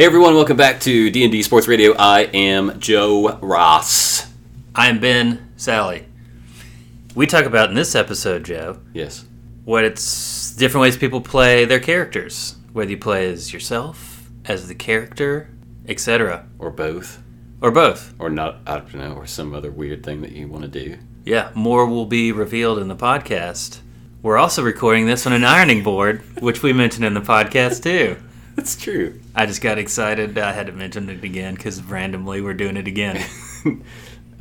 Hey everyone, welcome back to D&D Sports Radio. I am Joe Ross. I'm Ben Sally. We talk about in this episode, Joe, Yes. what it's different ways people play their characters. Whether you play as yourself, as the character, etc. Or both. Or both. Or not, I don't know, or some other weird thing that you want to do. Yeah, more will be revealed in the podcast. We're also recording this on an ironing board, which we mentioned in the podcast too. That's true. I just got excited. I had to mention it again because randomly we're doing it again.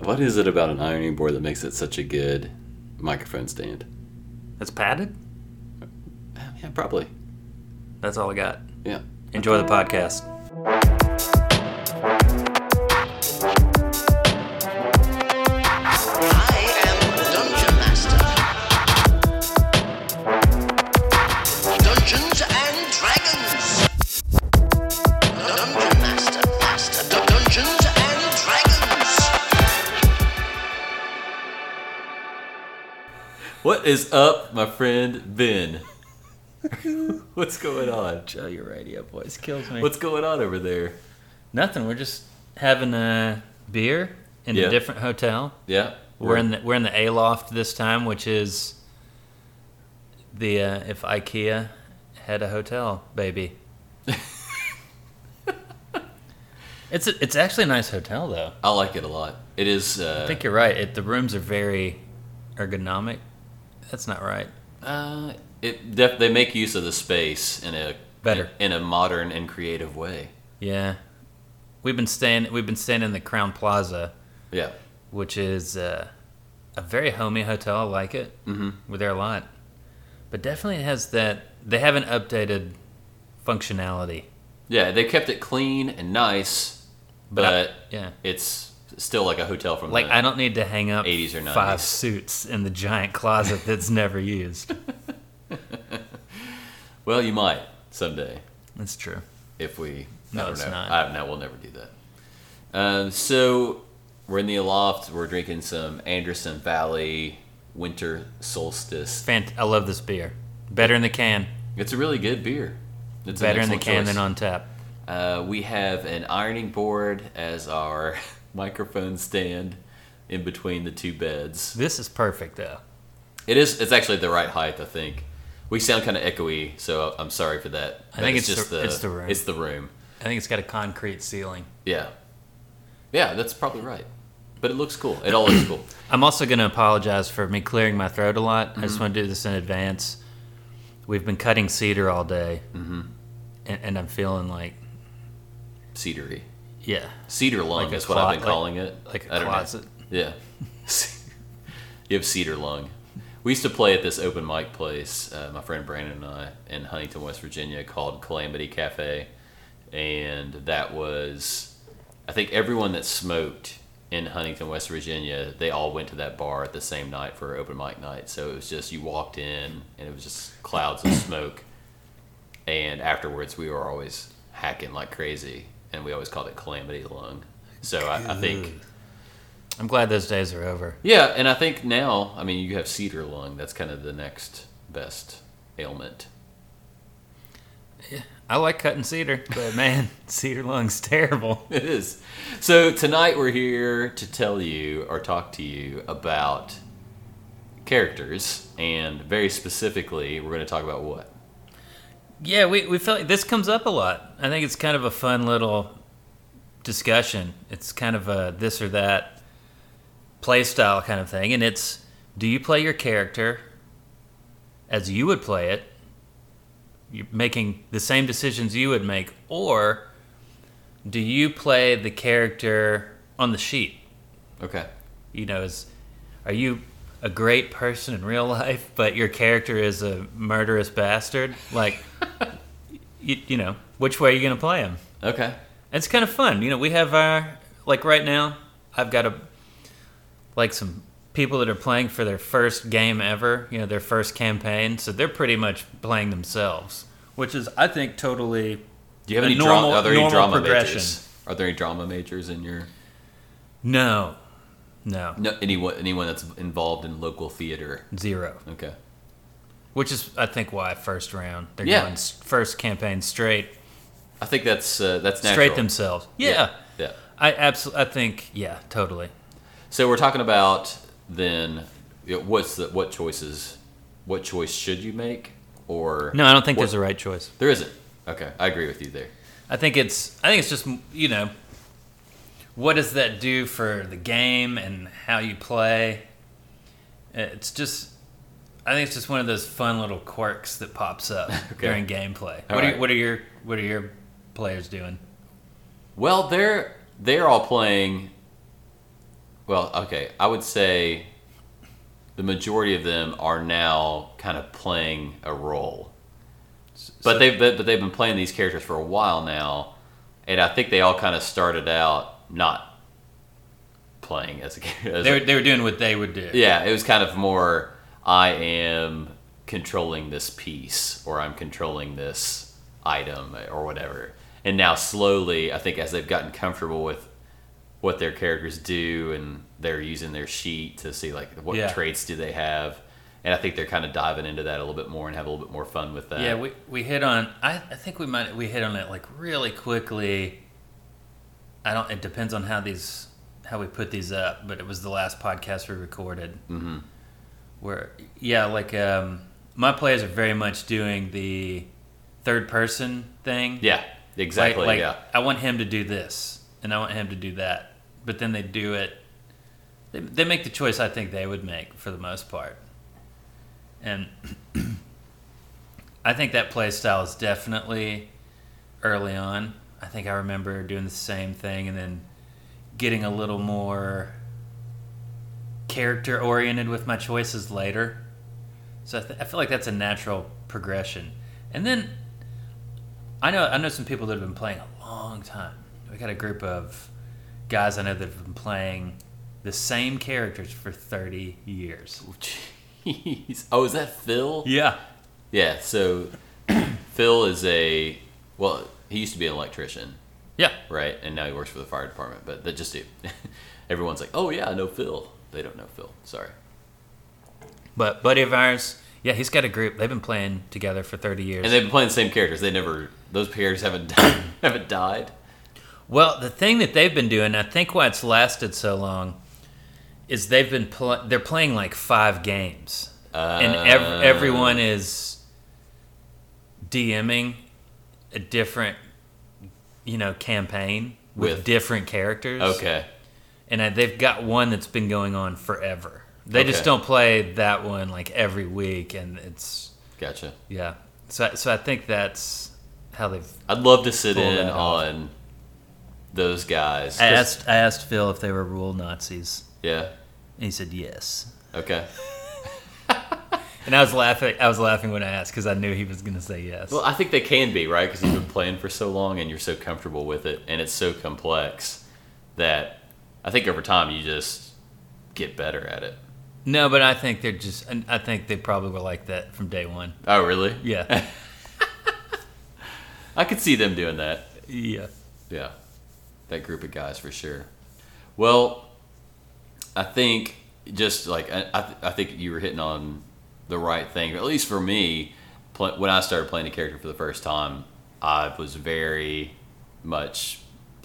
What is it about an ironing board that makes it such a good microphone stand? That's padded? Yeah, probably. That's all I got. Yeah. Enjoy the podcast. Is up, my friend Ben? What's going on? Joe, your radio voice kills me. What's going on over there? Nothing. We're just having a beer in Yeah. a different hotel. Yeah. We're in the we're in the Aloft this time, which is the uh, if IKEA had a hotel, baby. it's a, it's actually a nice hotel though. I like it a lot. It is. Uh, I think you're right. It, the rooms are very ergonomic. That's not right. Uh, it def- they make use of the space in a Better. in a modern and creative way. Yeah, we've been staying we've been staying in the Crowne Plaza, Yeah. which is uh, a very homey hotel. I like it. Mm-hmm. We're there a lot, but definitely has that. They haven't updated functionality, Yeah, they kept it clean and nice, but I- but yeah, it's still like a hotel from like the, I don't need to hang up 80s or five suits in the giant closet that's never used. Well, you might someday That's true. if we. No, I don't it's know. not. I, no, we'll never do that. Um, so we're in the loft. We're drinking some Anderson Valley Winter Solstice. Fant- I love this beer. Better in the can. It's a really good beer. It's Better in the can choice. than on tap. Uh, we have an ironing board as our microphone stand in between the two beds. This is perfect though. It is. It's actually the right height, I think. We sound kind of echoey, so I'm sorry for that. I think But it's the- it's the room. It's the room. I think it's got a concrete ceiling. Yeah, yeah, that's probably right. But it looks cool. It all looks cool. I'm also going to apologize for me clearing my throat a lot. I Mm-hmm. just want to do this in advance. We've been cutting cedar all day, mm-hmm. and, and I'm feeling like, Cedary, yeah, cedar lung Like is what I've been clo- like- calling it. like a I don't know. closet. Yeah, you have cedar lung. We used to play at this open mic place, uh, my friend Brandon and I, in Huntington, West Virginia, called Calamity Cafe, and that was, I think everyone that smoked in Huntington, West Virginia, they all went to that bar at the same night for open mic night. So it was just you walked in, and it was just clouds of smoke, and afterwards we were always hacking like crazy, and we always called it Calamity Lung. So I, I think. I'm glad those days are over. Yeah, and I think now, I mean, you have cedar lung. That's kind of the next best ailment. Yeah, I like cutting cedar, but man, cedar lung's terrible. It is. So tonight we're here to tell you or talk to you about characters, and very specifically, we're going to talk about what? Yeah, we, we feel like this comes up a lot. I think it's kind of a fun little discussion. It's kind of a this or that play style kind of thing. And it's do you play your character as you would play it, you're making the same decisions you would make, or do you play the character on the sheet? Okay. You know, is are you a great person in real life, but your character is a murderous bastard? Like, you, you know, which way are you going to play them? Okay. It's kind of fun. You know, we have our like right now. I've got a like some people that are playing for their first game ever. You know, their first campaign, so they're pretty much playing themselves, which is I think totally Do you have any normal- drama? Are there any drama progression. majors? Are there any drama majors in your? no, no, No, anyone anyone that's involved in local theater? zero. Okay. Which is I think why first round they're Yeah. going first campaign straight. I think that's uh, that's natural. straight themselves. Yeah. Yeah. I absolutely. I think. Yeah. Totally. So we're talking about then you know, what's the what choices what choice should you make or No, I don't think what- there's a right choice. there isn't. Okay, I agree with you there. I think it's. I think it's just you know. What does that do for the game and how you play? It's just. I think it's just one of those fun little quirks that pops up Okay. during gameplay. What, are, what are your What are your players doing? Well, they're they're all playing. Well, okay, I would say the majority of them are now kind of playing a role, but they've but, but they've been playing these characters for a while now, and I think they all kind of started out not playing as a character. They were, they were doing what they would do. Yeah, it was kind of more I am controlling this piece or I'm controlling this item or whatever. And now slowly, I think as they've gotten comfortable with what their characters do and they're using their sheet to see like what Yeah. traits do they have. And I think they're kind of diving into that a little bit more and have a little bit more fun with that. Yeah, we, we hit on. I, I think we might we hit on it like really quickly. I don't. It depends on how these how we put these up, but it was the last podcast we recorded. Mm-hmm. Where yeah, like um, my players are very much doing the third person thing. yeah, exactly. Like, like yeah. I want him to do this, and I want him to do that, but then they do it. They, they make the choice I think they would make for the most part, and I think that play style is definitely early on. I think I remember doing the same thing, and then getting a little more character oriented with my choices later. So I, th- I feel like that's a natural progression, and then I know I know some people that have been playing a long time. We got a group of guys I know that have been playing the same characters for thirty years. Oh, jeez. Oh, is that Phil? Yeah. Yeah, so Phil is a well, he used to be an electrician, Yeah. right? And now he works for the fire department. But that just everyone's like, "Oh yeah, I know Phil." They don't know Phil. Sorry. But buddy of ours, yeah, he's got a group. They've been playing together for thirty years. And they've been playing the same characters. They never those characters haven't died, haven't died. Well, the thing that they've been doing, I think why it's lasted so long, is they've been pl- they're playing like five games, and ev- uh. everyone is DMing a different, you know, campaign with, With- different characters. Okay. And uh, they've got one that's been going on forever. They just don't play that one like every week, and it's Gotcha. yeah. So so I think that's how they've. I'd love to sit in off. on those guys. I asked I asked Phil if they were rule Nazis. Yeah. And he said yes. Okay. And I was laughing. I was laughing when I asked because I knew he was going to say yes. Well, I think they can be right because you've been playing for so long and you're so comfortable with it, and it's so complex that I think over time you just get better at it. no, but I think they're just. and I think they probably were like that from day one. Oh, really? Yeah. I could see them doing that. yeah. Yeah, that group of guys for sure. Well, I think just like I, I, I think you were hitting on the right thing. At least for me, pl- when I started playing a character for the first time, I was very much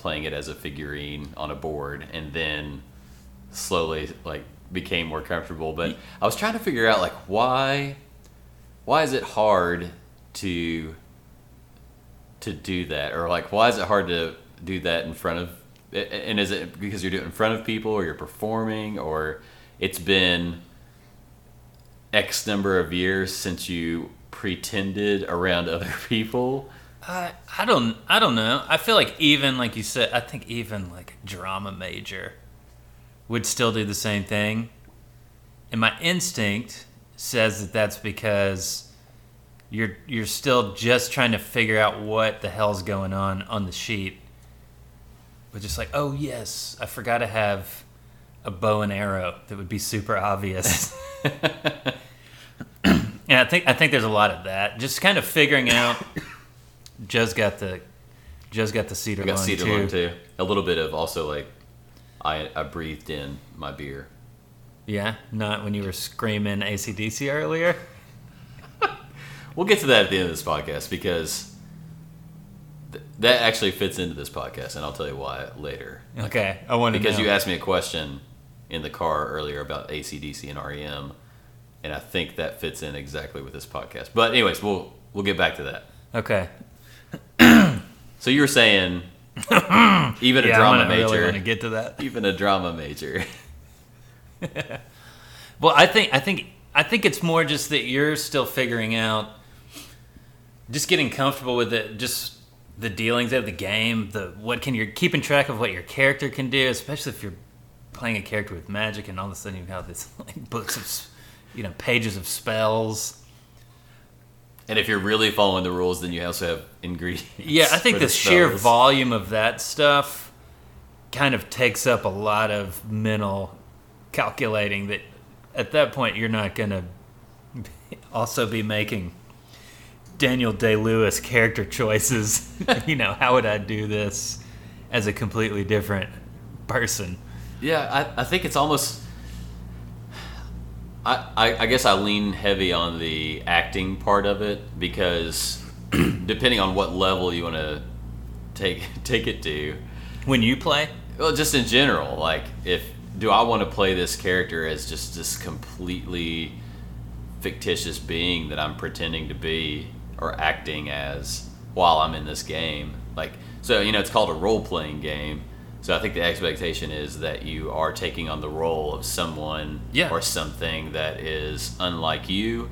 playing it as a figurine on a board, and then slowly like became more comfortable. But I was trying to figure out like why why is it hard to to do that or like why is it hard to do that in front of and is it because you're doing it in front of people or you're performing or it's been x number of years since you pretended around other people I I don't I don't know. I feel like even like you said, I think even like drama major would still do the same thing. And my instinct says that that's because you're you're still just trying to figure out what the hell's going on on the sheet. But just like, oh yes, I forgot to have a bow and arrow that would be super obvious. and I think I think there's a lot of that. Just kind of figuring out Joe's got the Joe's got the cedar i got cedar too. too a little bit of also like i i breathed in my beer Yeah, not when you were screaming ACDC earlier. we'll get to that at the end of this podcast because th- that actually fits into this podcast, and I'll tell you why later. Okay, I want to Because know. you asked me a question in the car earlier about ACDC and REM, and I think that fits in exactly with this podcast. But anyways, we'll we'll get back to that. Okay. So you were saying even a Yeah, drama I'm major, really want to get to that. even a drama major. Well, I think I think I think it's more just that you're still figuring out, just getting comfortable with it, just the dealings of the game, the what can you're keeping track of what your character can do, especially if you're playing a character with magic and all of a sudden you have this like books of, you know, pages of spells. And if you're really following the rules, then you also have ingredients. Yeah, I think for the sheer volume of that stuff kind of takes up a lot of mental calculating that at that point you're not going to also be making Daniel Day-Lewis character choices. you know, how would I do this as a completely different person? Yeah, I, I think it's almost. I, I, I guess I lean heavy on the acting part of it because depending on what level you want to take take it to, When you play? well, just in general, like if do I want to play this character as just this completely fictitious being that I'm pretending to be or acting as while I'm in this game? Like, so you know, it's called a role playing game. So I think the expectation is that you are taking on the role of someone Yeah. or something that is unlike you.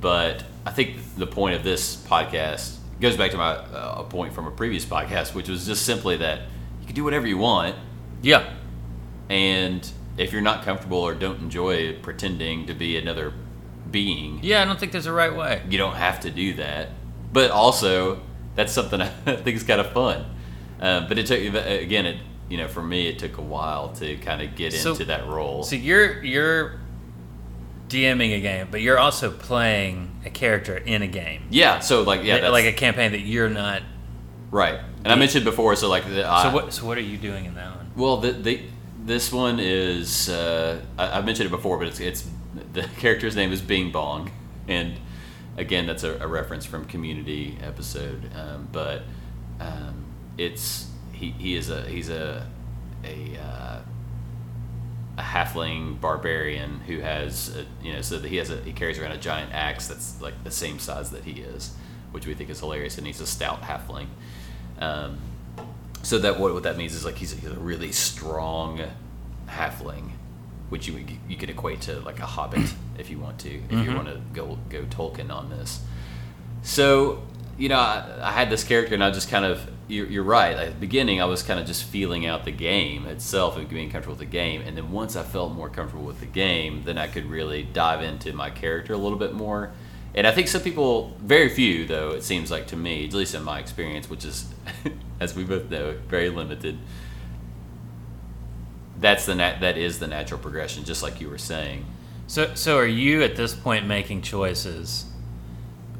But I think the point of this podcast goes back to my uh, a point from a previous podcast, which was just simply that you can do whatever you want, Yeah. and if you're not comfortable or don't enjoy pretending to be another being, Yeah, I don't think there's a right way. you don't have to do that. But also, that's something I think is kind of fun. Uh, but it took again, it you know, for me, it took a while to kind of get So- into that role. So you're you're DMing a game, but you're also playing a character in a game. yeah, so like yeah, that's, like a campaign that you're not. right. And I mentioned before, so like the, I, So what? So what are you doing in that one? Well, the, the this one is uh, I, I mentioned it before, but it's it's the character's name is Bing Bong, and again, that's a, a reference from Community episode. Um, but um, it's he, he is a he's a a uh, a halfling barbarian who has a, you know so that he has a he carries around a giant axe that's like the same size that he is, which we think is hilarious, and he's a stout halfling. Um, so that what, what that means is like he's a, he's a really strong halfling, which you would- you could equate to like a hobbit if you want to, if you want to go go Tolkien on this. So you know, I, I had this character, and I just kind of you're, you're right. At the beginning, I was kind of just feeling out the game itself and being comfortable with the game, and then once I felt more comfortable with the game, then I could really dive into my character a little bit more. And I think some people, very few though, it seems like to me, at least in my experience, which is, as we both know, very limited. That's the nat- that is the natural progression, just like you were saying. So so are you at this point making choices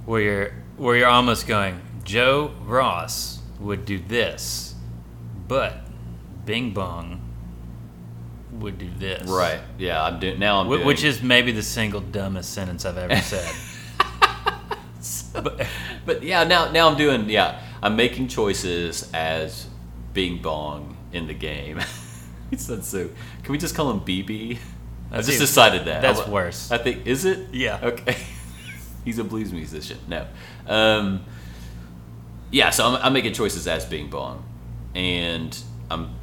where you're where you're almost going? Joe Ross would do this, but Bing Bong would do this. Right? Yeah, I'm doing now. I'm Wh- doing, Which is maybe the single dumbest sentence I've ever said. but, But yeah, now now I'm doing yeah. I'm making choices as Bing Bong in the game. it's not so. Can we just call him BB? I just even- decided that. that's I- worse. I think is it? Yeah. Okay. He's a blues musician. No. Um, yeah, so I'm, I'm making choices as Bing Bong, and I'm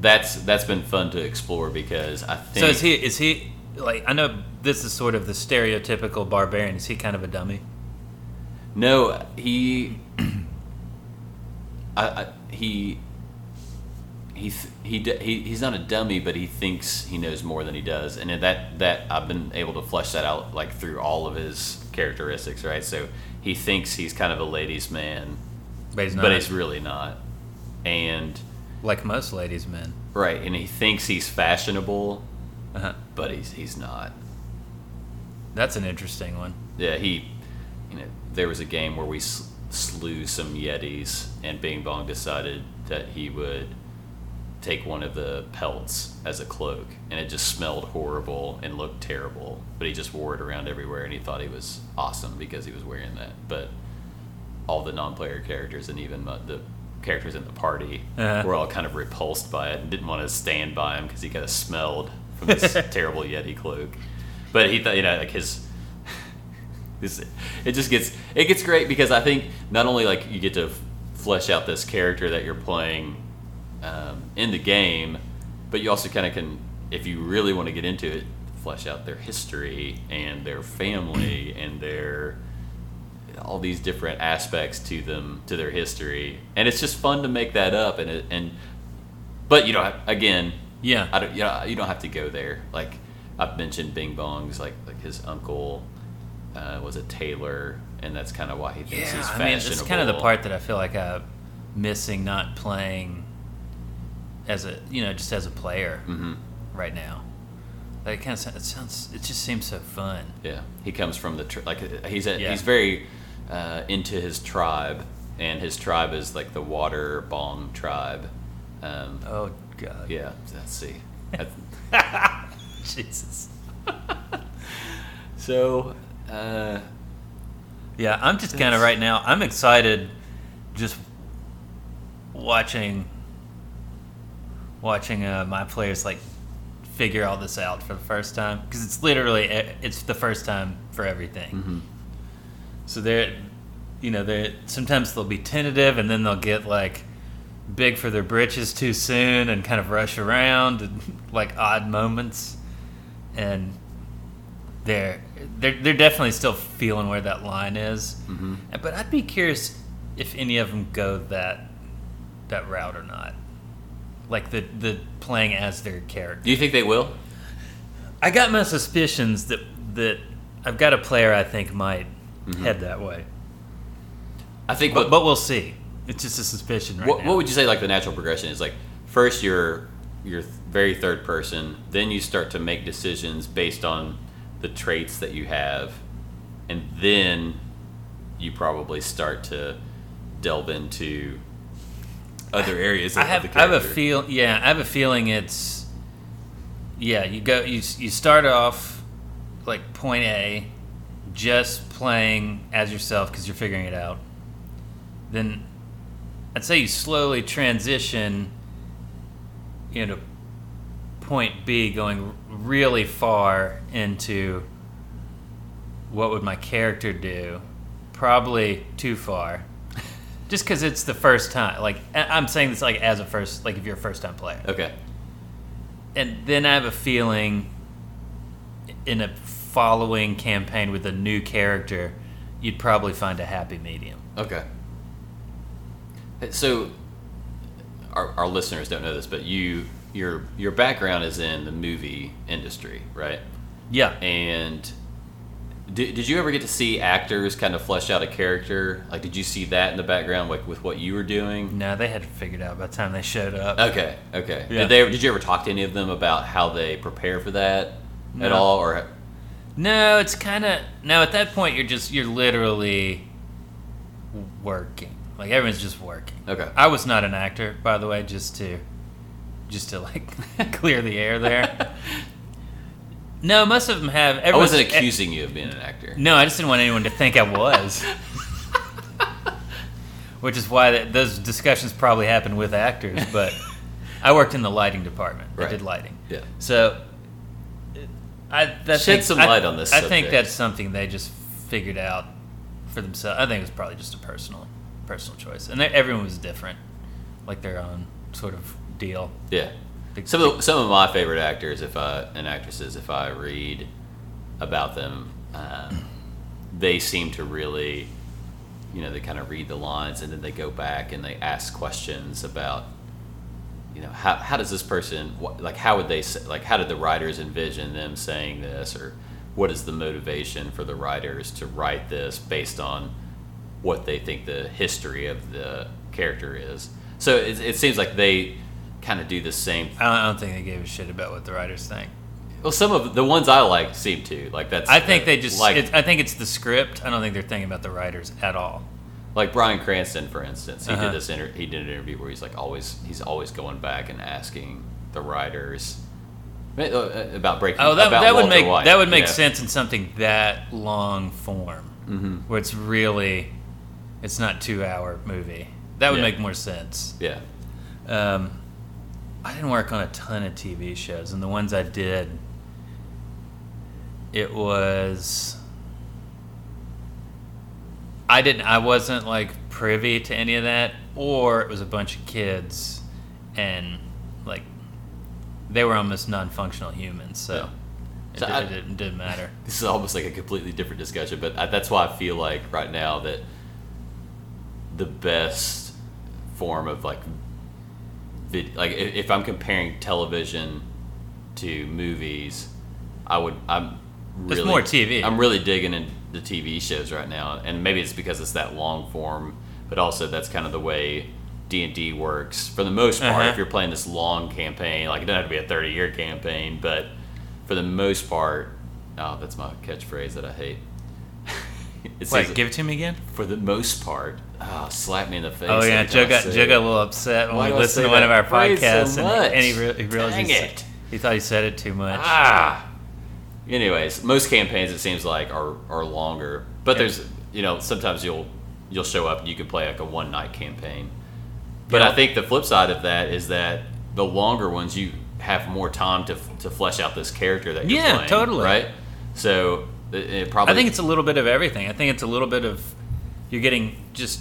that's that's been fun to explore because I think so is he is he like I know this is sort of the stereotypical barbarian. Is he kind of a dummy? No, he. I, I he. He, he he he's not a dummy, but he thinks he knows more than he does, and that that I've been able to flesh that out like through all of his characteristics, right? So he thinks he's kind of a ladies' man, But it's not. but he's really not, and like most ladies' men. right, and he thinks he's fashionable, Uh-huh. but he's he's not. That's an interesting one. Yeah, he, you know, there was a game where we slew some Yetis, and Bing Bong decided that he would take one of the pelts as a cloak, and it just smelled horrible and looked terrible. But he just wore it around everywhere, and he thought he was awesome because he was wearing that. But all the non-player characters and even the characters in the party Uh-huh. were all kind of repulsed by it and didn't want to stand by him because he kind of smelled from this terrible Yeti cloak. But he thought, you know, like his. This, it just gets it gets great because I think not only like you get to f- flesh out this character that you're playing um, in the game, but you also kind of can, if you really want to get into it, flesh out their history and their family and their all these different aspects to them to their history, and it's just fun to make that up. And it, and but you know, again, Yeah. I don't you know you don't have to go there. Like I've mentioned, Bing Bong's like like his uncle uh, was a tailor, and that's kind of why he thinks Yeah, he's I mean, it's kind of the part that I feel like I'm missing not playing as a, you know, just as a player hmm right now. Like, it kind of it sounds, it just seems so fun. Yeah, he comes from the tr- like he's a, Yeah. he's very uh, into his tribe, and his tribe is like the Water Bong tribe. Um, Oh God. yeah, let's see. Jesus. so, uh, Yeah, I'm just kind of right now. I'm excited, just watching, watching uh, my players like figure all this out for the first time because it's literally eh, it's the first time for everything. mhm. So they're, you know, they sometimes they'll be tentative and then they'll get like big for their britches too soon and kind of rush around and like odd moments, and they're they're they're definitely still feeling where that line is. Mhm. But I'd be curious if any of them go that that route or not, like the the playing as their character. do you think they will? I got my suspicions that that I've got a player I think might Mm-hmm. head that way, I think. but, what, but we'll see. It's just a suspicion right what, now. what would you say like the natural progression is like? First, you're you're very third person. Then you start to make decisions based on the traits that you have, and then you probably start to delve into other areas. Of I have the I have a feel yeah I have a feeling it's yeah you go you you start off like point A just playing as yourself because you're figuring it out. Then I'd say you slowly transition into point B going really far into what would my character do? Probably too far. Just because it's the first time like i'm saying this like as a first like if you're a first time player. Okay. and then i have a feeling in a following campaign with a new character you'd probably find a happy medium Okay. So, our, our listeners don't know this, but you your your background is in the movie industry, right? yeah And did, did you ever get to see actors kind of flesh out a character? Like, did you see that in the background, like with what you were doing? no they had figured it figured out by the time they showed up Okay, okay. Yeah. Did they? Did you ever talk to any of them about how they prepare for that at all, or no it's kind of no at that point you're just you're literally working like everyone's just working okay? I was not an actor, by the way, just to just to like clear the air there. No, most of them have. I wasn't eh, accusing you of being an actor. No, I just didn't want anyone to think I was. Which is why that, those discussions probably happen with actors. But I worked in the lighting department. I did lighting. Yeah. So I that Shed think- some I- light on this I think that's something they just figured out for themselves. I think it was probably just a personal personal choice, and everyone was different, like their own sort of deal. Yeah. Some of the, some of my favorite actors, if I and actresses, if I read about them, um, they seem to really, you know, they kind of read the lines and then they go back and they ask questions about, you know, how how does this person like how would they say, like how did the writers envision them saying this or what is the motivation for the writers to write this based on what they think the history of the character is. So it, it seems like they kind of do the same. I don't, I don't think they gave a shit about what the writers think. Well, some of the ones I like seem to like that's. I think uh, they just. like I think it's the script. I don't think they're thinking about the writers at all. Like Bryan Cranston, for instance. He Uh-huh. did this. Inter- he did an interview where he's like always he's always going back and asking the writers uh, uh, about breaking. Oh, that, about that would make White, that would you make know? sense in something that long form, Mhm. where it's really, it's not two hour movie. That would Yeah. make more sense. Yeah. Um, I didn't work on a ton of TV shows, and the ones I did, it was. I didn't. I wasn't like privy to any of that, or it was a bunch of kids, and like they were almost non-functional humans, so. It, So did, I- it didn't, didn't matter. This is almost like a completely different discussion, but I, that's why I feel like right now that the best form of like, vid, like if, if I'm comparing television to movies, I would I'm It's more TV. I'm really digging in the TV shows right now, and maybe it's because it's that long form, but also that's kind of the way D and D works for the most part. Uh-huh. If you're playing this long campaign, like it doesn't have to be a 30 year campaign, but for the most part, oh, that's my catchphrase that I hate. it says Wait, give it to me again. for the most part. Oh, slap me in the face. Oh yeah, Joe got Joe got a little upset when Why we listened to one of our phrase so podcasts, and, and he, re- he realized he, said- he thought he said it too much. Ah. Anyways, most campaigns it seems like are are longer, but Yeah. there's you know sometimes you'll you'll show up and you can play like a one night campaign. But Yeah. I think the flip side of that is that the longer ones you have more time to to flesh out this character that you're Yeah, playing, totally. right. So it, it probably I think it's a little bit of everything. I think it's a little bit of you're getting just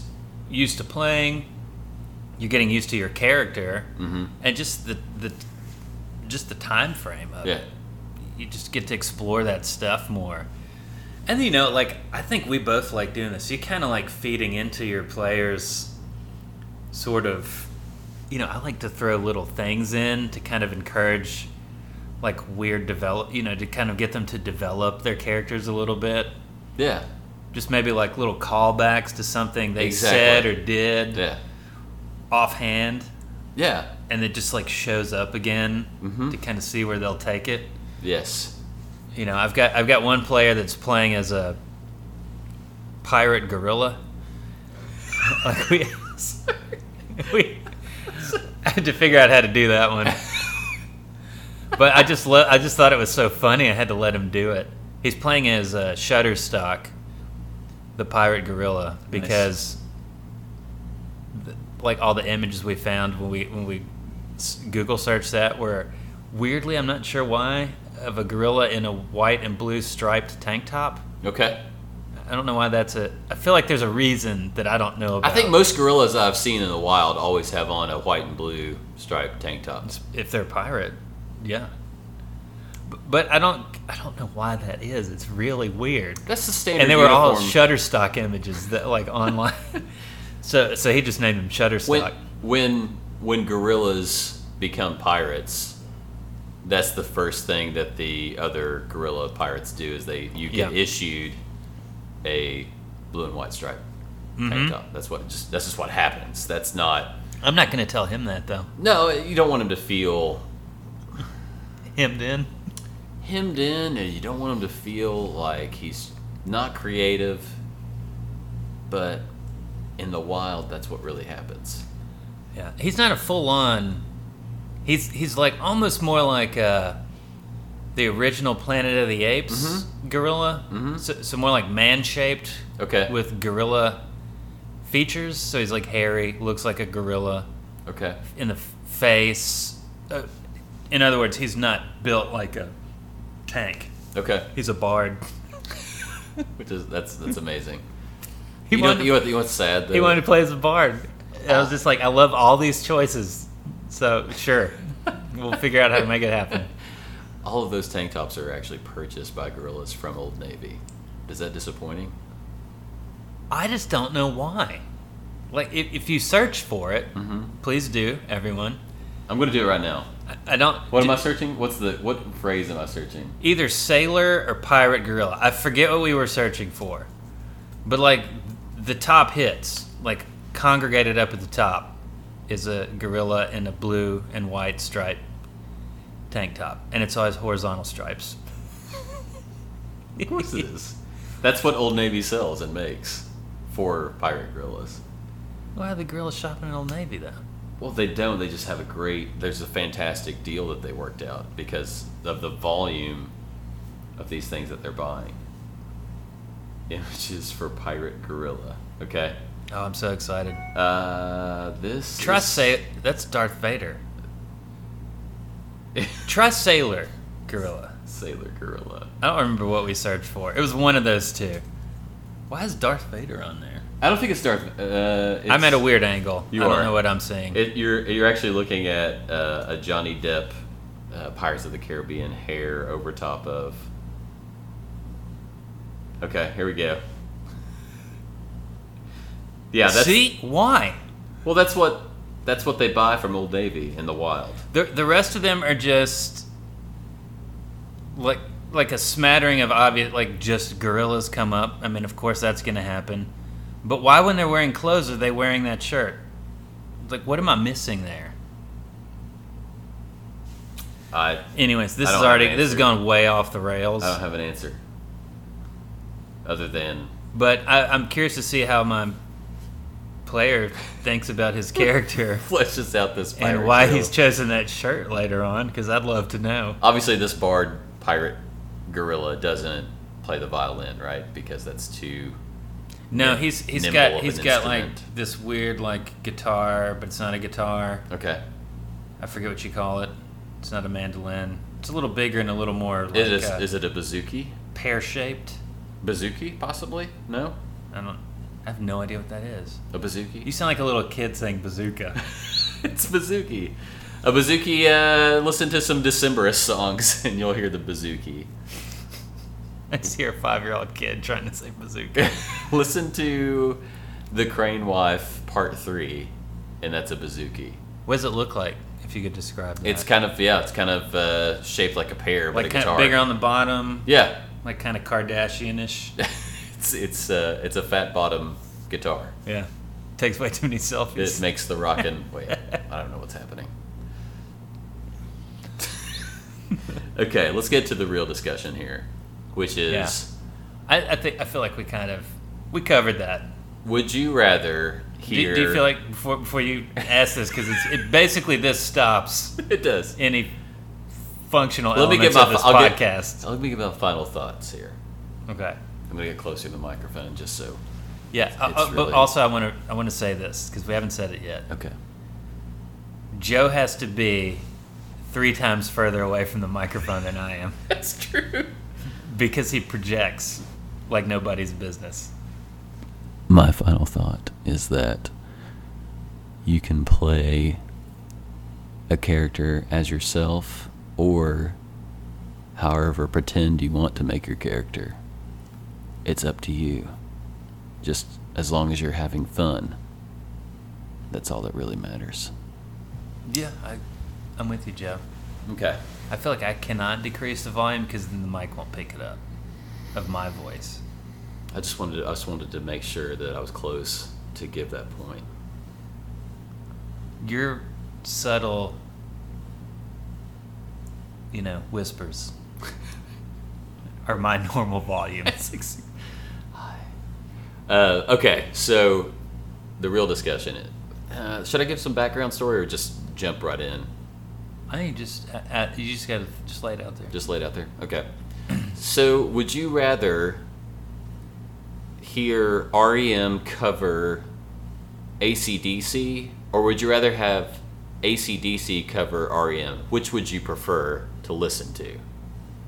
used to playing, you're getting used to your character, Mhm. and just the the just the time frame of yeah it. You just get to explore that stuff more. And you know, like I think we both like doing this. You kind of like feeding into your players, sort of. You know, I like to throw little things in to kind of encourage, like weird develop. You know, to kind of get them to develop their characters a little bit. yeah Just maybe like little callbacks to something they Exactly. said or did yeah offhand, yeah and it just like shows up again Mhm. to kind of see where they'll take it. Yes You know, I've got I've got one player that's playing as a pirate gorilla. like we, we I had to figure out how to do that one. but I just lo- I just thought it was so funny. I had to let him do it. He's playing as uh, Shutterstock, the pirate gorilla, because th- like all the images we found when we when we Google searched that were weirdly I'm not sure why of a gorilla in a white and blue striped tank top. okay I don't know why that's a. I feel like there's a reason that I don't know about. I think most gorillas I've seen in the wild always have on a white and blue striped tank top. if they're pirate, yeah. But I don't. I don't know why that is. It's really weird. That's the standard. And they were all. Shutterstock images that like online. so so he just named them Shutterstock. when when when gorillas become pirates, that's the first thing that the other gorilla pirates do is they you get Yeah. issued a blue and white stripe Mhm. tank top. That's what just that's just what happens. That's not I'm not going to tell him that though. no. You don't want him to feel Hemmed in. hemmed in, and you don't want him to feel like he's not creative. But in the wild, that's what really happens. Yeah, he's not a full on. He's he's like almost more like uh, the original Planet of the Apes gorilla. Mhm. So, so more like man shaped Okay. with gorilla features. So he's like hairy, looks like a gorilla Okay. in the f- face. Uh, in other words, he's not built like a tank. Okay. He's a bard. Which is that's that's amazing. He you know, wanted- you know, you know what's sad? Though? He wanted to play as a bard. I was just like, I love all these choices. So sure, we'll figure out how to make it happen. All of those tank tops are actually purchased by gorillas from Old Navy. Is that disappointing? I just don't know why. Like, if, if you search for it, Mhm. please do, everyone. I'm going to do it right now. I, I don't. What am I searching? What's the what phrase am I searching? Either sailor or pirate gorilla. I forget what we were searching for, but like the top hits, like congregated up at the top, is a gorilla in a blue and white striped tank top, and it's always horizontal stripes. Of course it is. That's what Old Navy sells and makes for pirate gorillas. Why are the gorillas shopping at Old Navy though? Well, they don't. They just have a great. There's a fantastic deal that they worked out because of the volume of these things that they're buying. Images for pirate gorilla. Okay. Oh, I'm so excited. Uh, this Trust is- say that's Darth Vader. Trust Sailor Gorilla. Sailor Gorilla. I don't remember what we searched for. It was one of those two. Why is Darth Vader on there? I don't think it's Darth. Uh, it's, I'm at a weird angle. You I don't are. know what I'm seeing. It, you're you're actually looking at uh, a Johnny Depp uh, Pirates of the Caribbean hair over top of. Okay, here we go. Yeah, that's See why? well. That's what that's what they buy from Old Navy in the wild. The the rest of them are just like like a smattering of obvious like just gorillas come up. I mean, of course that's going to happen. But why when they're wearing clothes are they wearing that shirt? Like what am I missing there? I Anyways, this I is already an this has gone way off the rails. I don't have an answer. Other than But I, I'm curious to see how my player thinks about his character fleshes out this and why tale. he's chosen that shirt later on. Because I'd love to know. obviously this bard pirate gorilla doesn't play the violin, right? Because that's too No, he's he's got he's got like this weird like guitar, but it's not a guitar. okay. I forget what you call it. It's not a mandolin. It's a little bigger and a little more like Is, uh, is it a bouzouki? pear shaped. Bouzouki, possibly? No, I don't. I have no idea what that is. a bouzouki. You sound like a little kid saying bazooka. it's bouzouki. A bouzouki. Uh, listen to some Decemberist songs, and you'll hear the bouzouki. I just hear a five year old kid trying to say bazooka. listen to the Crane Wife Part Three, and that's a bouzouki. what does it look like? If you could describe that. It's kind of yeah, it's kind of uh, shaped like a pear, but like a kind guitar. of bigger on the bottom, yeah, like kind of Kardashian-ish. It's it's uh, it's a fat bottom guitar. yeah, takes way too many selfies. It makes the rockin'. wait, I don't know what's happening. okay, let's get to the real discussion here, which is: Yeah. I, I think I feel like we kind of we covered that. Would you rather Do, hear? do you feel like before before you ask this because it's it basically this stops it does? any functional Let me elements get my. of this I'll get- podcast. let me get my final thoughts here. okay. I'm gonna get closer to the microphone just so. Yeah, uh, uh, really- but also I want to I want to say this because we haven't said it yet. Okay. Joe has to be three times further away from the microphone than I am That's true. because he projects like nobody's business. My final thought is that you can play a character as yourself or however pretend you want to make your character. It's up to you. Just as long as you're having fun. That's all that really matters. Yeah, I, I'm with you, Joe. Okay. I feel like I cannot decrease the volume because then the mic won't pick it up of my voice. I just wanted to, I just wanted to make sure that I was close to give that point. Your subtle, you know, whispers are my normal volume. Uh, okay, so the real discussion. Uh, should I give some background story or just jump right in? I think you just uh, uh, you just gotta just lay it out there. Just lay it out there. Okay. So, would you rather hear REM cover ACDC, or would you rather have ACDC cover REM? Which would you prefer to listen to,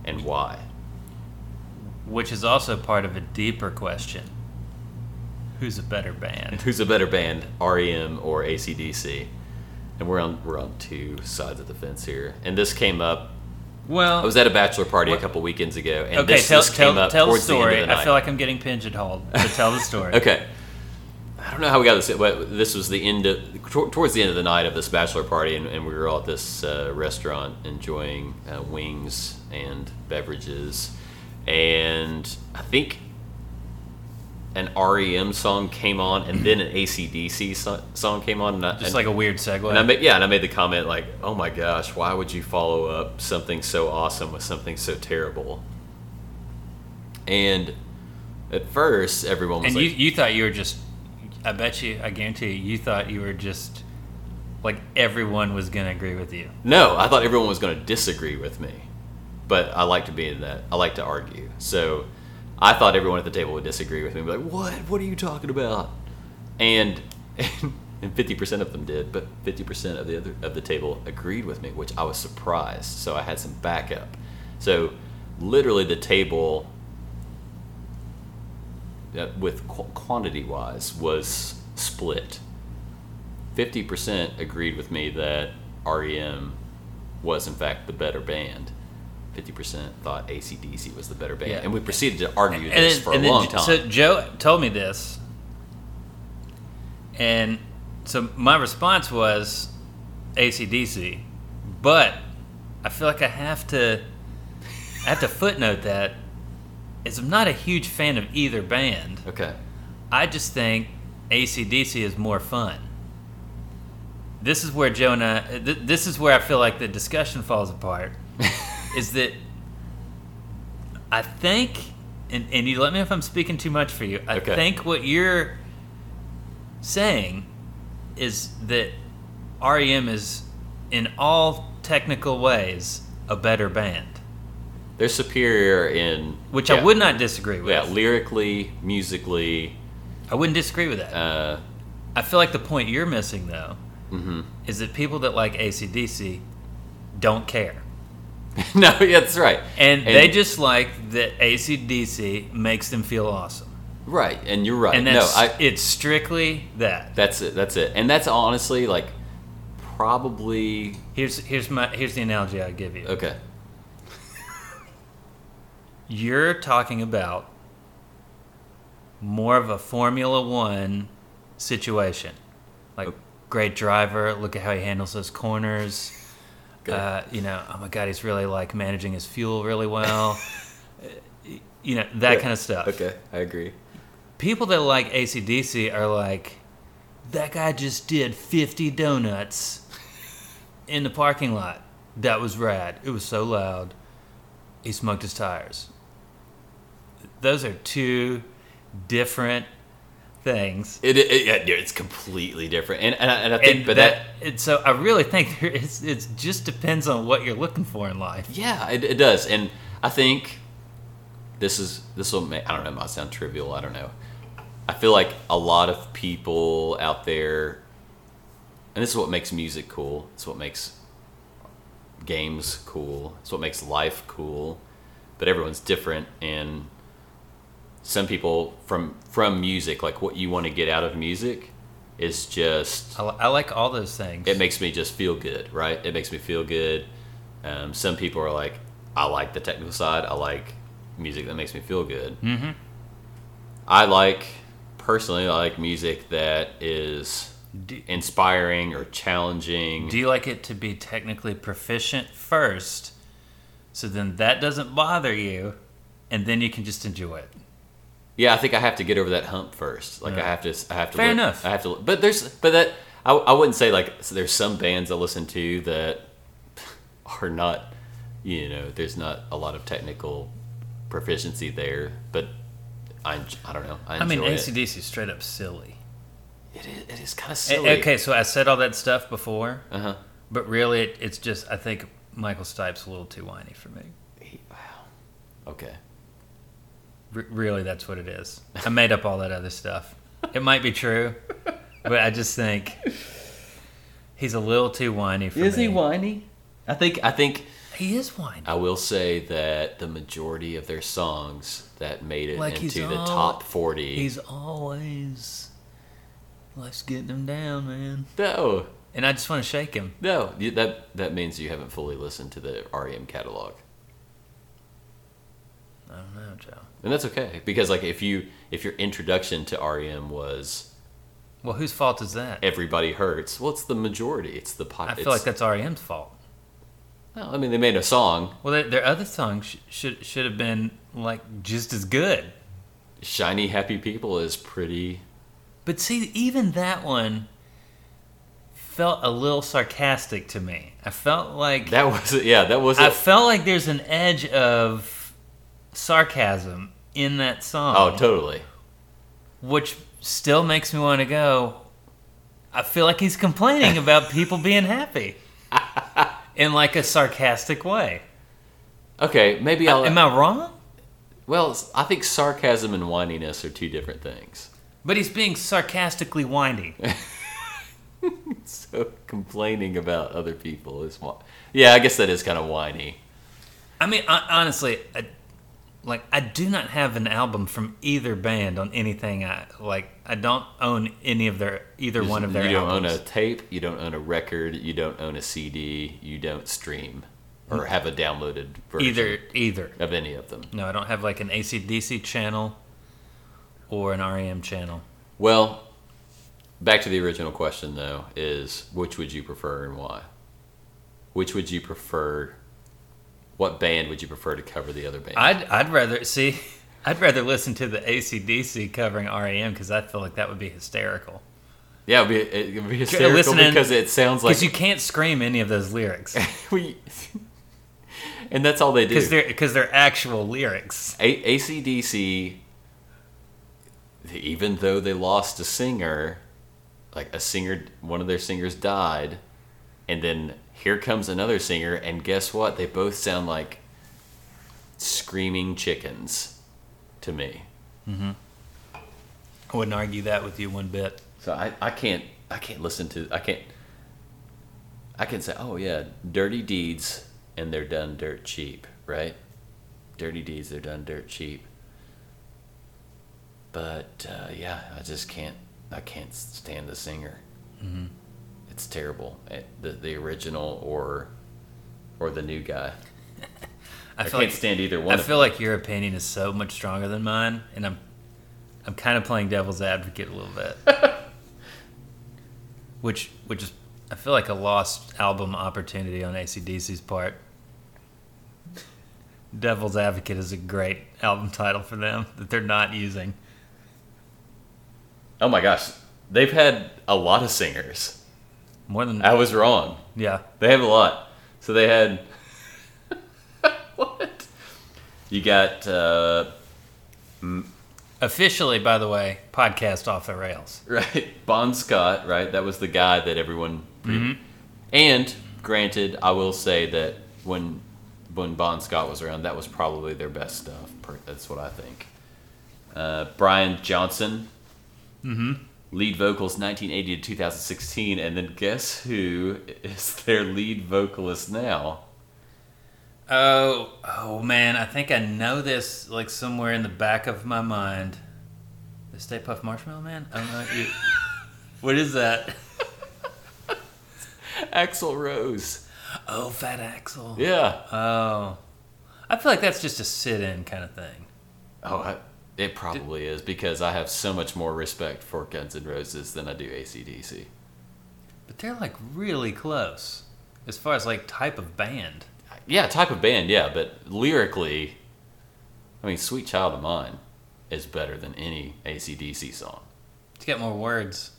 and why? Which is also part of a deeper question: Who's a better band? Who's a better band, REM or ACDC? And we're on we're on two sides of the fence here. And this came up. Well, I was at a bachelor party a couple weekends ago, and okay. this, tell this came tell, up tell towards the, story. end of the night. I feel like I'm getting pigeonholed. So tell the story. Okay. I don't know how we got this. But this was the end of towards the end of the night of this bachelor party, and, and we were all at this uh, restaurant enjoying uh, wings and beverages, and I think an REM song came on, and then an ACDC so- song came on, and I, Just and- like a weird segue. and I made, yeah, and I made the comment like, "Oh my gosh, why would you follow up something so awesome with something so terrible?" And at first, everyone was and like, you you thought you were just. I bet you. I guarantee you. You thought you were just like everyone was gonna agree with you. No, I thought everyone was going to disagree with me, but I like to be in that. I like to argue. So I thought everyone at the table would disagree with me, be like, "What? What are you talking about?" and and fifty percent of them did, but fifty percent of the other of the table agreed with me, which I was surprised. So I had some backup. So literally, the table uh, with qu- quantity wise was split. Fifty percent agreed with me that REM was in fact the better band. Fifty percent thought ACDC was the better band, Yeah. and we proceeded to argue And this then- for a long time. So Joe told me this, and so my response was ACDC, but I feel like I have to, I have to footnote that, is I'm not a huge fan of either band. okay. I just think ACDC is more fun. This is where Jonah. th- this is where I feel like the discussion falls apart. is that I think, and, and you let me know if I'm speaking too much for you. I Okay. think what you're saying is that REM is, in all technical ways, a better band, They're superior in which yeah, I would not disagree with. Yeah, lyrically, musically. I wouldn't disagree with that. Uh, I feel like the point you're missing, though, Mm-hmm. is that people that like ACDC don't care. no, yeah, that's right. And, they just like that ACDC makes them feel awesome. right, and you're right. And no, I, it's strictly that. that's it. That's it. And that's honestly like probably Here's here's my here's the analogy I give you. okay. You're talking about more of a Formula One situation, like Okay. great driver. Look at how he handles those corners. Uh, you know, oh my God, he's really like managing his fuel really well. You know that kind of stuff. Okay, I agree. People that like ACDC are like, that guy just did 50 donuts in the parking lot. That was rad. It was so loud. He smoked his tires. Those are two different things. It, it, yeah, it's completely different, and and I, and I think, And but that, that, so I really think there is, it just depends on what you're looking for in life. yeah, it, it does, and I think this is this will make I don't know, it might sound trivial, I don't know. I feel like a lot of people out there, and this is what makes music cool. It's what makes games cool. It's what makes life cool. But everyone's different, and some people from from music, like what you want to get out of music, is just I, I like all those things. it makes me just feel good, right? It makes me feel good. Um, some people are like, I like the technical side. I like music that makes me feel good. mm-hmm. I like personally, I like music that is Do, inspiring or challenging. do you like it to be technically proficient first, so then that doesn't bother you, and then you can just enjoy it? Yeah, I think I have to get over that hump first. Like I have to, I have to. Fair li- enough. I have to, but there's, but that I, I wouldn't say like so there's some bands I listen to that are not, you know, there's not a lot of technical proficiency there, but I, I don't know. I, I mean. ACDC is straight up silly. It is, it is kind of silly. Okay, so I said all that stuff before, Uh huh. but really, it, it's just I think Michael Stipe's a little too whiny for me. He, Wow. Okay. R- really, that's what it is. I made up all that other stuff. It might be true, but I just think he's a little too whiny for me. Is he whiny? I think. I think. He is whiny. I will say that the majority of their songs that made it Like he's into the all- top forty. He's always life's getting him down, man. no. And I just want to shake him. No, you- that that means you haven't fully listened to the REM catalog, I don't know, Joe. and that's okay because like if you if your introduction to REM was Well, whose fault is that? "Everybody Hurts," well, it's the majority. It's the pop. I feel like that's REM's fault. No, I mean they made a song, Well, their, their other songs sh- should should have been like just as good. "Shiny Happy People" is pretty. But see, even that one felt a little sarcastic to me. I felt like That was yeah, that was. I felt like there's an edge of sarcasm in that song. oh, totally. which still makes me want to go. I feel like he's complaining about people being happy in like a sarcastic way. Okay, maybe I'll. Uh, am I wrong? well, I think sarcasm and whininess are two different things. But he's being sarcastically whiny. So complaining about other people is. Yeah, I guess that is kind of whiny. I mean, honestly, I, like I do not have an album from either band on anything. I like. I don't own any of their either one of their you don't albums. own a tape, you don't own a record, you don't own a CD, you don't stream or have a downloaded version either either. of any of them. No, I don't have like an ACDC channel or an REM channel. Well, back to the original question though, is which would you prefer and why? Which would you prefer? What band would you prefer to cover the other band? I'd I'd rather see. I'd rather listen to the ACDC covering REM because I feel like that would be hysterical. yeah, it would be, it would be hysterical listening- because it sounds like Because you can't scream any of those lyrics we, and that's all they do. because they're because they're actual lyrics. A- ACDC, even though they lost a singer, like a singer, one of their singers died, and then here comes another singer, and guess what? They both sound like screaming chickens to me. I wouldn't argue that with you one bit. So I, I can't I can't listen to I can't I can say oh yeah dirty deeds and they're done dirt cheap right dirty deeds they're done dirt cheap but uh, yeah I just can't I can't stand the singer Mm-hmm. It's terrible Eh, the the original or or the new guy I I, feel can't like stand either one I feel like your opinion is so much stronger than mine, and I'm I'm kind of playing devil's advocate a little bit, which which is I feel like a lost album opportunity on ACDC's part. Devil's Advocate is a great album title for them that they're not using. oh my gosh they've had a lot of singers More than I was wrong yeah, They have a lot. So they had what? You got uh, officially, by the way, podcast off the rails. right Bon Scott, right? That was the guy that everyone. Pre- And granted, I will say that when when Bon Scott was around, that was probably their best stuff. That's what I think. Uh, Brian Johnson, lead vocals 1980 to 2016, and then guess who is their lead vocalist now? Oh, oh man, I think I know this like somewhere in the back of my mind. The Stay Puft Marshmallow Man? I don't know. You, what is that? Axl Rose. Oh, Fat Axl. Yeah. Oh, I feel like that's just a sit-in kind of thing. Oh, I, it probably is because I have so much more respect for Guns N' Roses than I do ACDC. But they're like really close as far as like type of band. Yeah, type of band, yeah, but lyrically, I mean, Sweet Child of Mine is better than any ACDC song. It's got more words.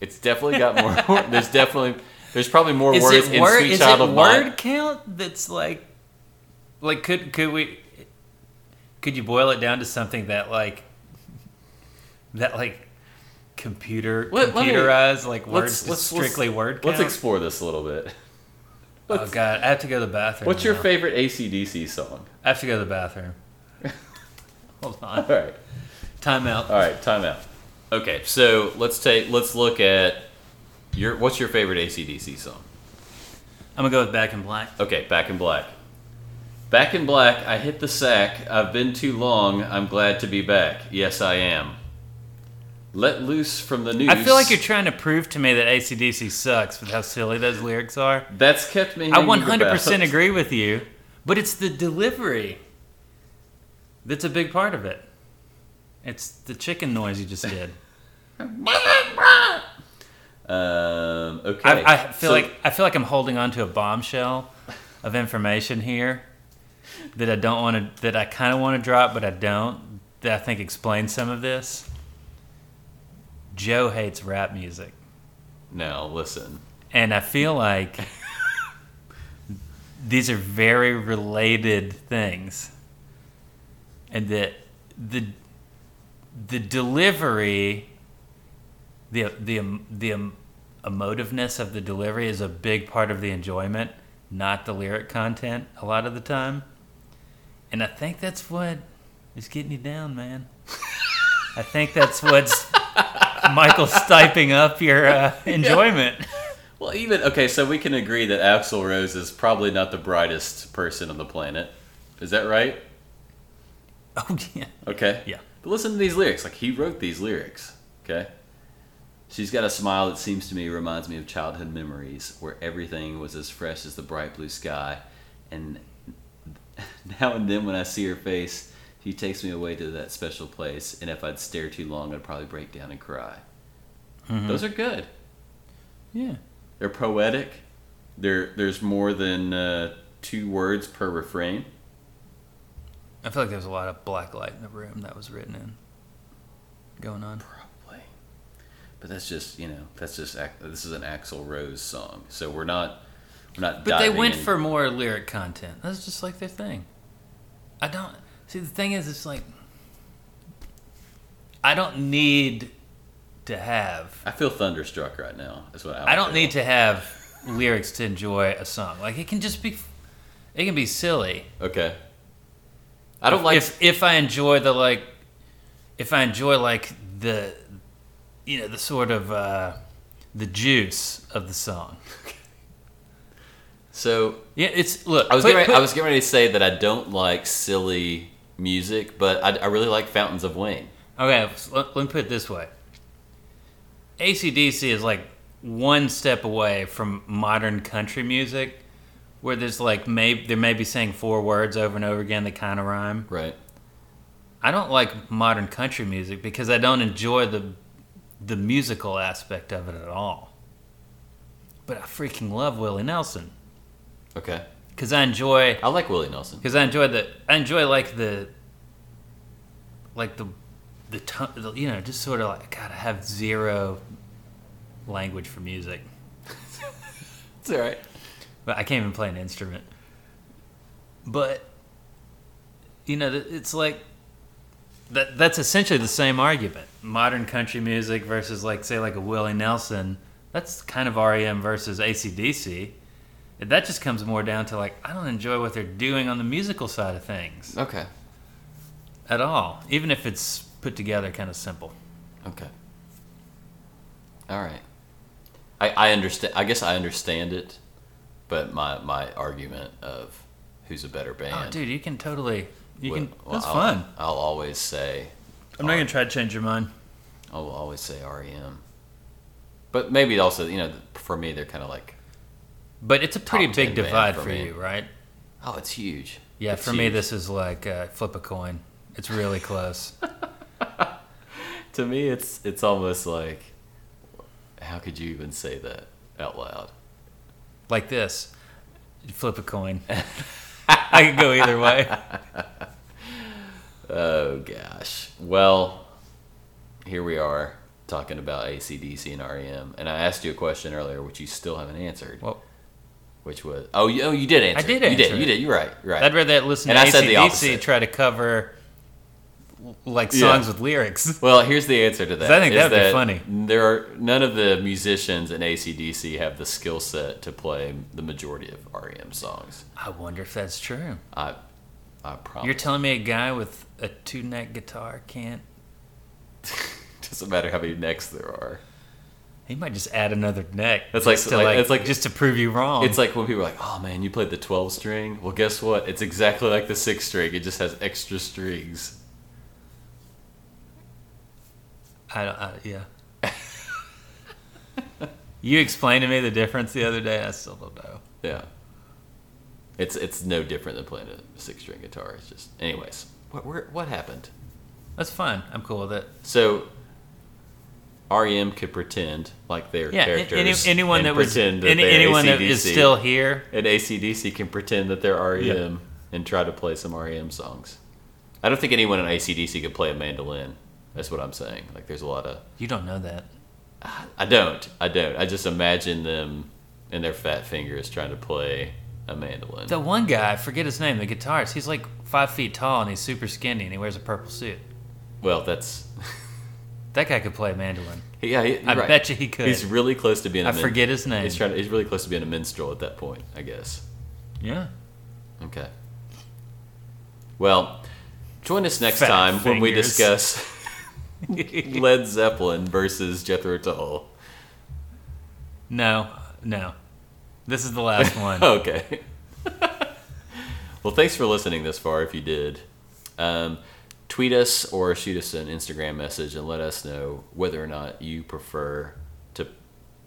It's definitely got more. there's definitely, there's probably more Is words it in? Sweet Is Child it of word Mine. Word count? That's like, like could could we? Could you boil it down to something that like, that like, computer Let- let me- computerized like words Let's, let's, strictly let's, word count? Let's explore this a little bit. oh god, I have to go to the bathroom. What's your now. favorite ACDC song? I have to go to the bathroom. Hold on. All right. Time out. All right, time out. Okay, so let's take let's look at your what's your favorite ACDC song? I'm gonna go with Back in Black. Okay, Back in Black. Back in Black, I hit the sack. I've been too long. I'm glad to be back. Yes, I am. Let loose from the news. I feel like you're trying to prove to me that ACDC sucks with how silly those lyrics are. That's kept me. I 100% about. agree with you, but it's the delivery that's a big part of it. It's the chicken noise you just did. Um, okay. I, I feel so- like I feel like I'm holding on to a bombshell of information here that I don't want to that I kind of want to drop, but I don't. That I think explains some of this. Joe hates rap music, now listen. and I feel like these are very related things, and that the the delivery the the the em- emotiveness of the delivery is a big part of the enjoyment, not the lyric content a lot of the time. And I think that's what is getting you down, man. I think that's what's Michael stiping up your uh, enjoyment. Well, even okay, so we can agree that Axl Rose is probably not the brightest person on the planet. Is that right? Oh yeah. Okay. Yeah. But listen to these lyrics. Like he wrote these lyrics. Okay. She's got a smile that seems to me reminds me of childhood memories where everything was as fresh as the bright blue sky, and now and then when I see her face, she takes me away to that special place. And if I'd stare too long, I'd probably break down and cry. Those are good. Yeah. They're poetic. There, there's more than uh, two words per refrain. I feel like there's a lot of black light in the room that was written in. Going on. Probably. But that's just you know that's just this is an Axl Rose song, so we're not not. But they went in- for more lyric content. That's just like their thing. I don't see the thing is it's like I don't need to have I feel thunderstruck right now. That's what I. I don't feel. need to have lyrics to enjoy a song. Like it can just be it can be silly. Okay. I don't like. if if I enjoy the like if I enjoy like the you know the sort of uh the juice of the song. so Yeah, it's look. I was put- getting ready, put- I was getting ready to say that I don't like silly music, but I, I really like Fountains of Wayne. Okay, let, let me put it this way. ACDC is like one step away from modern country music, where there's like may they're maybe saying four words over and over again that kind of rhyme. Right. I don't like modern country music because I don't enjoy the the musical aspect of it at all. But I freaking love Willie Nelson Okay. because I enjoy I like Willie Nelson. because I enjoy the I enjoy like the like the the, the you know just sort of like God I have zero language for music It's all right. but I can't even play an instrument but you know it's like that that's essentially the same argument modern country music versus like say like a Willie Nelson that's kind of REM versus ACDC that just comes more down to like I don't enjoy what they're doing on the musical side of things Okay. at all, even if it's put together kind of simple. Okay. All right. I, I understand. I guess I understand it, but my my argument of who's a better oh, band. Oh, dude, you can totally. You will- can. well, That's I'll- fun. I'll always say. I'm not gonna try to change your mind. I will always say REM. But maybe also, you know, for me, they're kind of like, But it's a pretty Top big 10 band divide for for me. you, right? oh, it's huge. Yeah, It's for me, huge. this is like uh, flip a coin. It's really close. To me, it's it's almost like, how could you even say that out loud? like this. You flip a coin. I could go either way. Oh gosh. Well, here we are talking about ACDC and REM, and I asked you a question earlier, which you still haven't answered. Well, which was oh you, oh you did answer. I did it. You answer did. You did. You're right. You're right. I'd rather that listen And to I said the ACDC opposite. try to cover like Yeah. songs with lyrics. Well, here's the answer to that. I think that'd be funny. There are none of the musicians in ACDC have the skill set to play the majority of REM songs. I wonder if that's true. I, I promise. You're telling me a guy with a two neck guitar can't? Doesn't matter how many necks there are. He might just add another neck. That's like- just to like- like, it's like- just to prove you wrong. It's like when people are like, "Oh man, you played the 12 string." Well, guess what? It's exactly like the six string. It just has extra strings. I don't. I, yeah. you explained to me the difference the other day. I still don't know. Yeah. It's it's no different than playing a six string guitar. It's just, anyways. What where, what happened? That's fine. I'm cool with it. So REM could pretend like they're Yeah. characters. Any, anyone and that was pretend that any, they're anyone that is AC/DC. still here. and ACDC can pretend that they're REM Yeah. and try to play some REM songs. I don't think anyone in ACDC could play a mandolin. That's what I'm saying. Like, there's a lot of. You don't know that. I don't. I don't. I just imagine them and their fat fingers trying to play a mandolin. The one guy, I forget his name, the guitarist. He's like five feet tall and he's super skinny and he wears a purple suit. well, that's. That guy could play a mandolin. Yeah, he, I right. bet you he could. He's really close to being. a I forget his name. He's trying. To, he's really close to being a minstrel at that point. I guess. Yeah. Okay. Well, join us next Fat time when we discuss Led Zeppelin versus Jethro Tull. No, no. This is the last one. Okay. well, thanks for listening this far. If you did, um, tweet us or shoot us an Instagram message and let us know whether or not you prefer to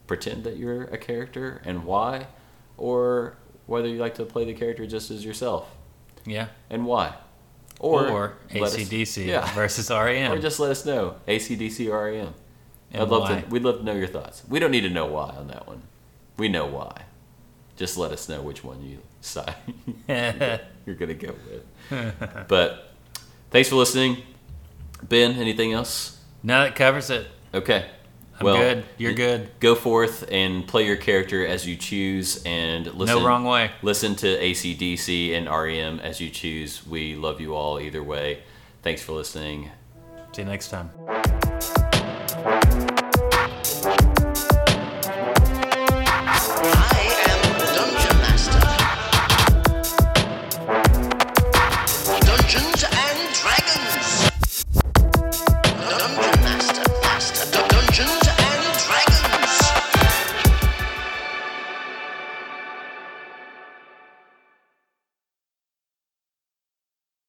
pretend that you're a character and why, or whether you like to play the character just as yourself Yeah. and why. Or, us- ACDC yeah. versus REM. Or just let us know ACDC or REM. And I'd love why. to. We'd love to know your thoughts. We don't need to know why on that one. We know why. Just let us know which one you side you're gonna go with. but thanks for listening, Ben. Anything else? no, that covers it. Okay. I'm good. You're good. Go forth and play your character as you choose, and listen. no wrong way. Listen to ACDC and REM as you choose. We love you all either way. Thanks for listening. See you next time.